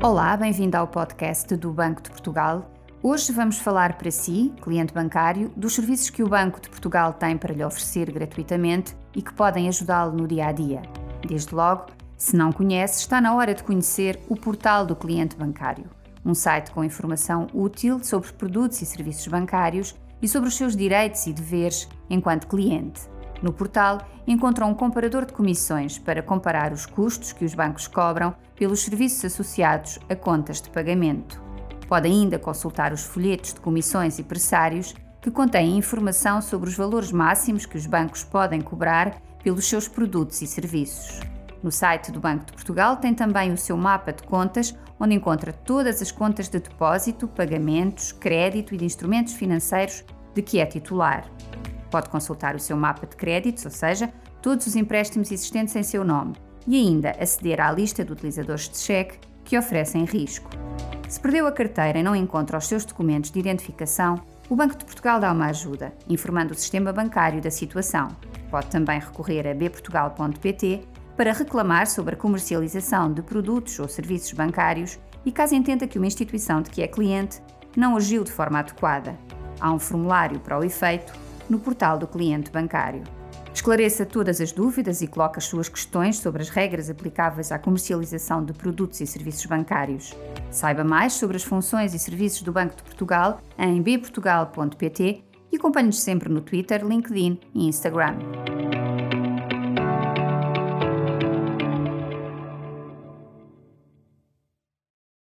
Olá, bem-vindo ao podcast do Banco de Portugal. Hoje vamos falar para si, cliente bancário, dos serviços que o Banco de Portugal tem para lhe oferecer gratuitamente e que podem ajudá-lo no dia a dia. Desde logo, se não conhece, está na hora de conhecer o Portal do Cliente Bancário, um site com informação útil sobre produtos e serviços bancários e sobre os seus direitos e deveres enquanto cliente. No portal, encontra um comparador de comissões para comparar os custos que os bancos cobram pelos serviços associados a contas de pagamento. Pode ainda consultar os folhetos de comissões e pressários que contêm informação sobre os valores máximos que os bancos podem cobrar pelos seus produtos e serviços. No site do Banco de Portugal tem também o seu mapa de contas, onde encontra todas as contas de depósito, pagamentos, crédito e de instrumentos financeiros de que é titular. Pode consultar o seu mapa de créditos, ou seja, todos os empréstimos existentes em seu nome, e ainda aceder à lista de utilizadores de cheque que oferecem risco. Se perdeu a carteira e não encontra os seus documentos de identificação, o Banco de Portugal dá uma ajuda, informando o sistema bancário da situação. Pode também recorrer a bportugal.pt para reclamar sobre a comercialização de produtos ou serviços bancários e caso entenda que uma instituição de que é cliente não agiu de forma adequada. Há um formulário para o efeito no portal do cliente bancário. Esclareça todas as dúvidas e coloque as suas questões sobre as regras aplicáveis à comercialização de produtos e serviços bancários. Saiba mais sobre as funções e serviços do Banco de Portugal em bportugal.pt e acompanhe-nos sempre no Twitter, LinkedIn e Instagram.